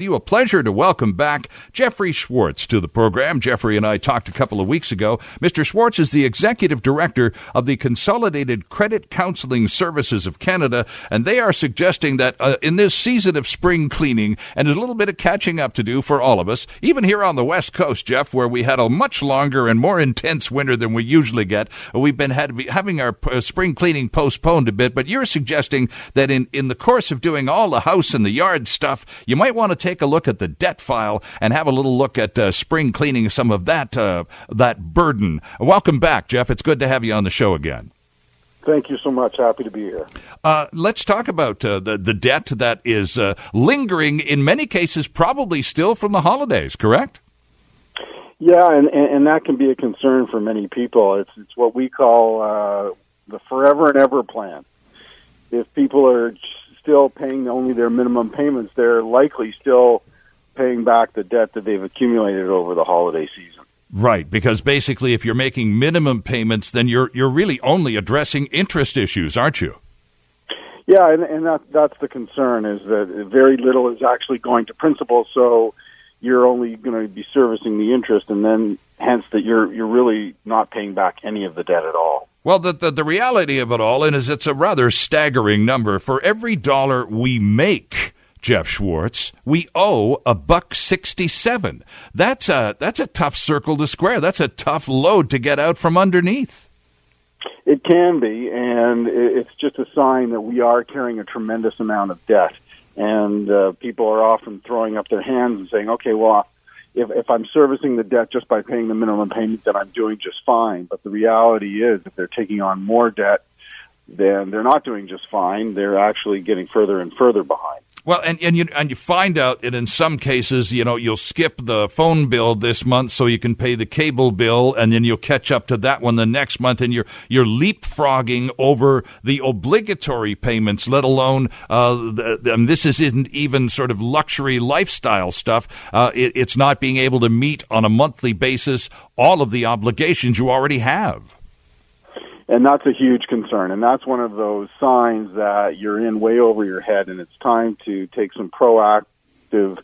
You a pleasure to welcome back Jeffrey Schwartz to the program. Jeffrey and I talked a couple of weeks ago. Mr. Schwartz is the executive director of the Consolidated Credit Counseling Services of Canada, and they are suggesting that uh, in this season of spring cleaning, and there's a little bit of catching up to do for all of us, even here on the West Coast, Jeff, where we had a much longer and more intense winter than we usually get, we've been having our uh, spring cleaning postponed a bit. But you're suggesting that in in the course of doing all the house and the yard stuff, you might want to take take a look at the debt file and have a little look at uh, spring cleaning some of that uh, that burden. Welcome back, Jeff. It's good to have you on the show again. Thank you so much. Happy to be here. Uh, let's talk about uh, the the debt that is uh, lingering in many cases, probably still from the holidays. Correct? Yeah, and, and that can be a concern for many people. It's it's what we call uh, the forever and ever plan. If people are still paying only their minimum payments, they're likely still paying back the debt that they've accumulated over the holiday season. Right, because basically, if you're making minimum payments, then you're you're really only addressing interest issues, aren't you? Yeah, and, and that that's the concern is that very little is actually going to principal, so you're only going to be servicing the interest, and then hence that you're you're really not paying back any of the debt at all. Well, the, the, the reality of it all is it's a rather staggering number. For every dollar we make, Jeff Schwartz, we owe a buck sixty-seven. That's a that's a tough circle to square. That's a tough load to get out from underneath. It can be, and it's just a sign that we are carrying a tremendous amount of debt, and uh, people are often throwing up their hands and saying, "Okay, well, if, if I'm servicing the debt just by paying the minimum payment, then I'm doing just fine. But the reality is, if they're taking on more debt, then they're not doing just fine. They're actually getting further and further behind. Well, and, and you and you find out that in some cases, you know, you'll skip the phone bill this month so you can pay the cable bill, and then you'll catch up to that one the next month, and you're you're leapfrogging over the obligatory payments, let alone uh, the, this isn't even sort of luxury lifestyle stuff. Uh, it, it's not being able to meet on a monthly basis all of the obligations you already have and that's a huge concern. And that's one of those signs that you're in way over your head, and it's time to take some proactive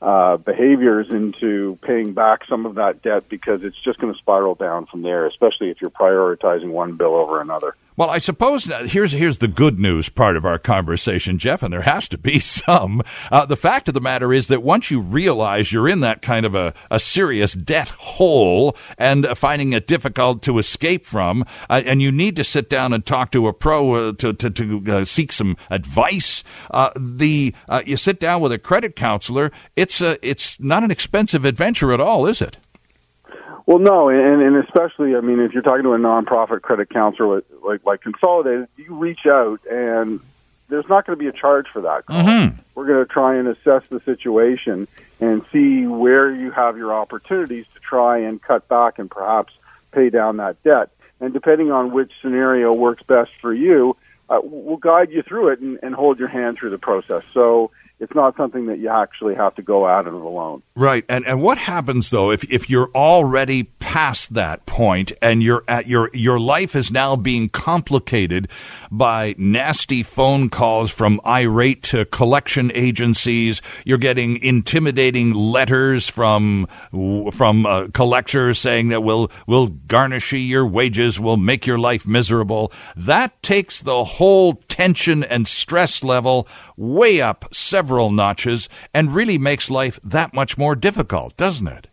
uh, behaviors into paying back some of that debt because it's just going to spiral down from there, especially if you're prioritizing one bill over another. Well, I suppose here's here's the good news part of our conversation, Jeff, and there has to be some. Uh, the fact of the matter is that once you realize you're in that kind of a, a serious debt hole and finding it difficult to escape from, uh, and you need to sit down and talk to a pro uh, to to, to uh, seek some advice, uh, the uh, you sit down with a credit counselor. It's a it's not an expensive adventure at all, is it? Well, no, and, and especially, I mean, if you're talking to a nonprofit credit counselor like like Consolidated, you reach out, and there's not going to be a charge for that. Call. Mm-hmm. We're going to try and assess the situation and see where you have your opportunities to try and cut back and perhaps pay down that debt. And depending on which scenario works best for you, uh, we'll guide you through it and, and hold your hand through the process. So it's not something that you actually have to go at it alone. Right. And and what happens though if if you're already past that point and you're at your your life is now being complicated by nasty phone calls from irate to collection agencies, you're getting intimidating letters from from uh, collectors saying that we'll we'll garnish your wages, we'll make your life miserable. That takes the whole tension and stress level way up several notches and really makes life that much more difficult, doesn't it?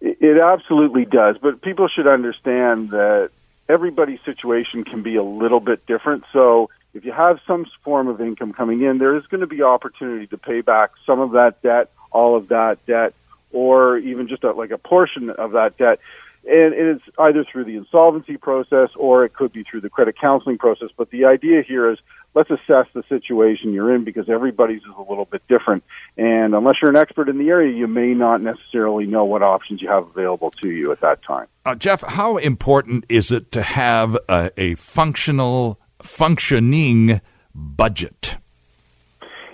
It absolutely does. But people should understand that everybody's situation can be a little bit different. So if you have some form of income coming in, there is going to be opportunity to pay back some of that debt, all of that debt, or even just a, like a portion of that debt and it's either through the insolvency process or it could be through the credit counseling process. But the idea here is let's assess the situation you're in because everybody's is a little bit different. And unless you're an expert in the area, you may not necessarily know what options you have available to you at that time. Uh, Jeff, how important is it to have a, a functional, functioning budget?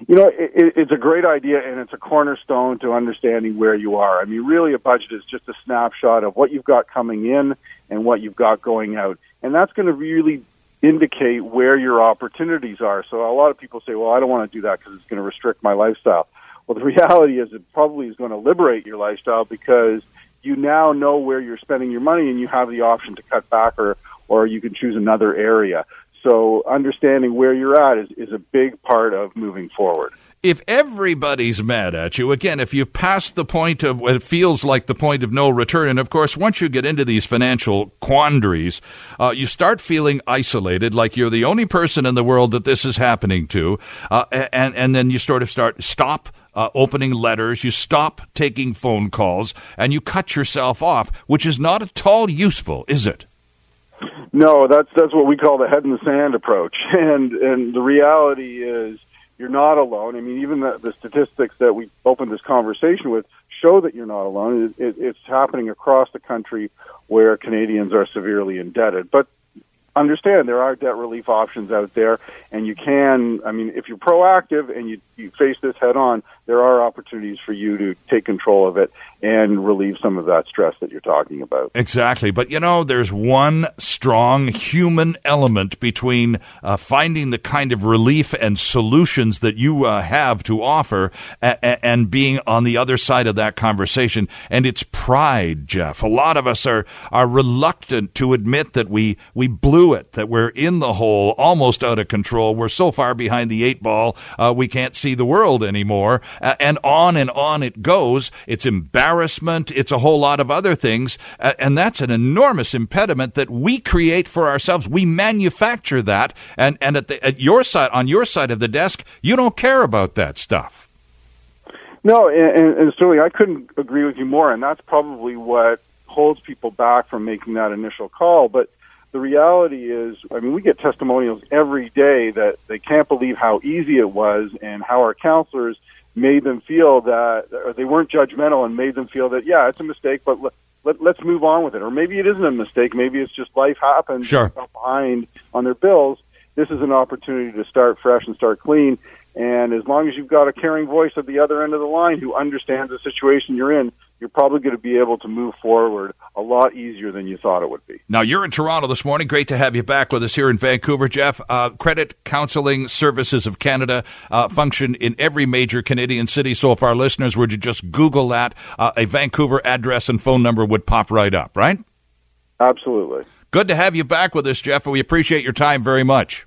You know, it, it's a great idea, and it's a cornerstone to understanding where you are. I mean, really, a budget is just a snapshot of what you've got coming in and what you've got going out, and that's going to really indicate where your opportunities are. So a lot of people say, well, I don't want to do that because it's going to restrict my lifestyle. Well, the reality is it probably is going to liberate your lifestyle because you now know where you're spending your money and you have the option to cut back or, or you can choose another area. So understanding where you're at is, is a big part of moving forward if everybody's mad at you, again, if you pass the point of what feels like the point of no return, and of course, once you get into these financial quandaries, uh, you start feeling isolated, like you're the only person in the world that this is happening to, uh, and and then you sort of start stop. Uh, opening letters, you stop taking phone calls, and you cut yourself off, which is not at all useful, is it? No, that's that's what we call the head in the sand approach, and and the reality is you're not alone. I mean, even the, the statistics that we opened this conversation with show that you're not alone. It, it, it's happening across the country where Canadians are severely indebted. But understand there are debt relief options out there, and you can. I mean, if you're proactive and you you face this head on, there are opportunities for you to take control of it and relieve some of that stress that you're talking about. Exactly. But you know, there's one strong human element between uh, finding the kind of relief and solutions that you uh, have to offer a- and being on the other side of that conversation. And it's pride, Jeff. A lot of us are, are reluctant to admit that we, we blew it, that we're in the hole, almost out of control. We're so far behind the eight ball, uh, we can't see the world anymore. and on and on it goes. It's embarrassment. It's a whole lot of other things. and that's an enormous impediment that we create for ourselves. We manufacture that. And, and at, the, at your side, on your side of the desk, you don't care about that stuff. No, and, and Sterling, I couldn't agree with you more. And that's probably what holds people back from making that initial call. But the reality is, I mean, we get testimonials every day that they can't believe how easy it was and how our counselors made them feel that, or they weren't judgmental and made them feel that, yeah, it's a mistake, but let, let, let's move on with it. Or maybe it isn't a mistake. Maybe it's just life happens. Sure. Behind on their bills. This is an opportunity to start fresh and start clean. And as long as you've got a caring voice at the other end of the line who understands the situation you're in, you're probably going to be able to move forward a lot easier than you thought it would be. Now, you're in Toronto this morning. Great to have you back with us here in Vancouver, Jeff. Uh, Credit Counseling Services of Canada uh, function in every major Canadian city. So if our listeners were to just Google that, uh, a Vancouver address and phone number would pop right up, right? Absolutely. Good to have you back with us, Jeff. We appreciate your time very much.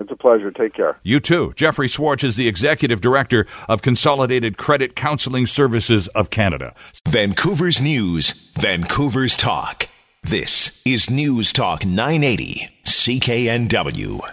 It's a pleasure. Take care. You too. Jeffrey Schwartz is the Executive Director of Consolidated Credit Counseling Services of Canada. Vancouver's News, Vancouver's Talk. This is News Talk 980, CKNW.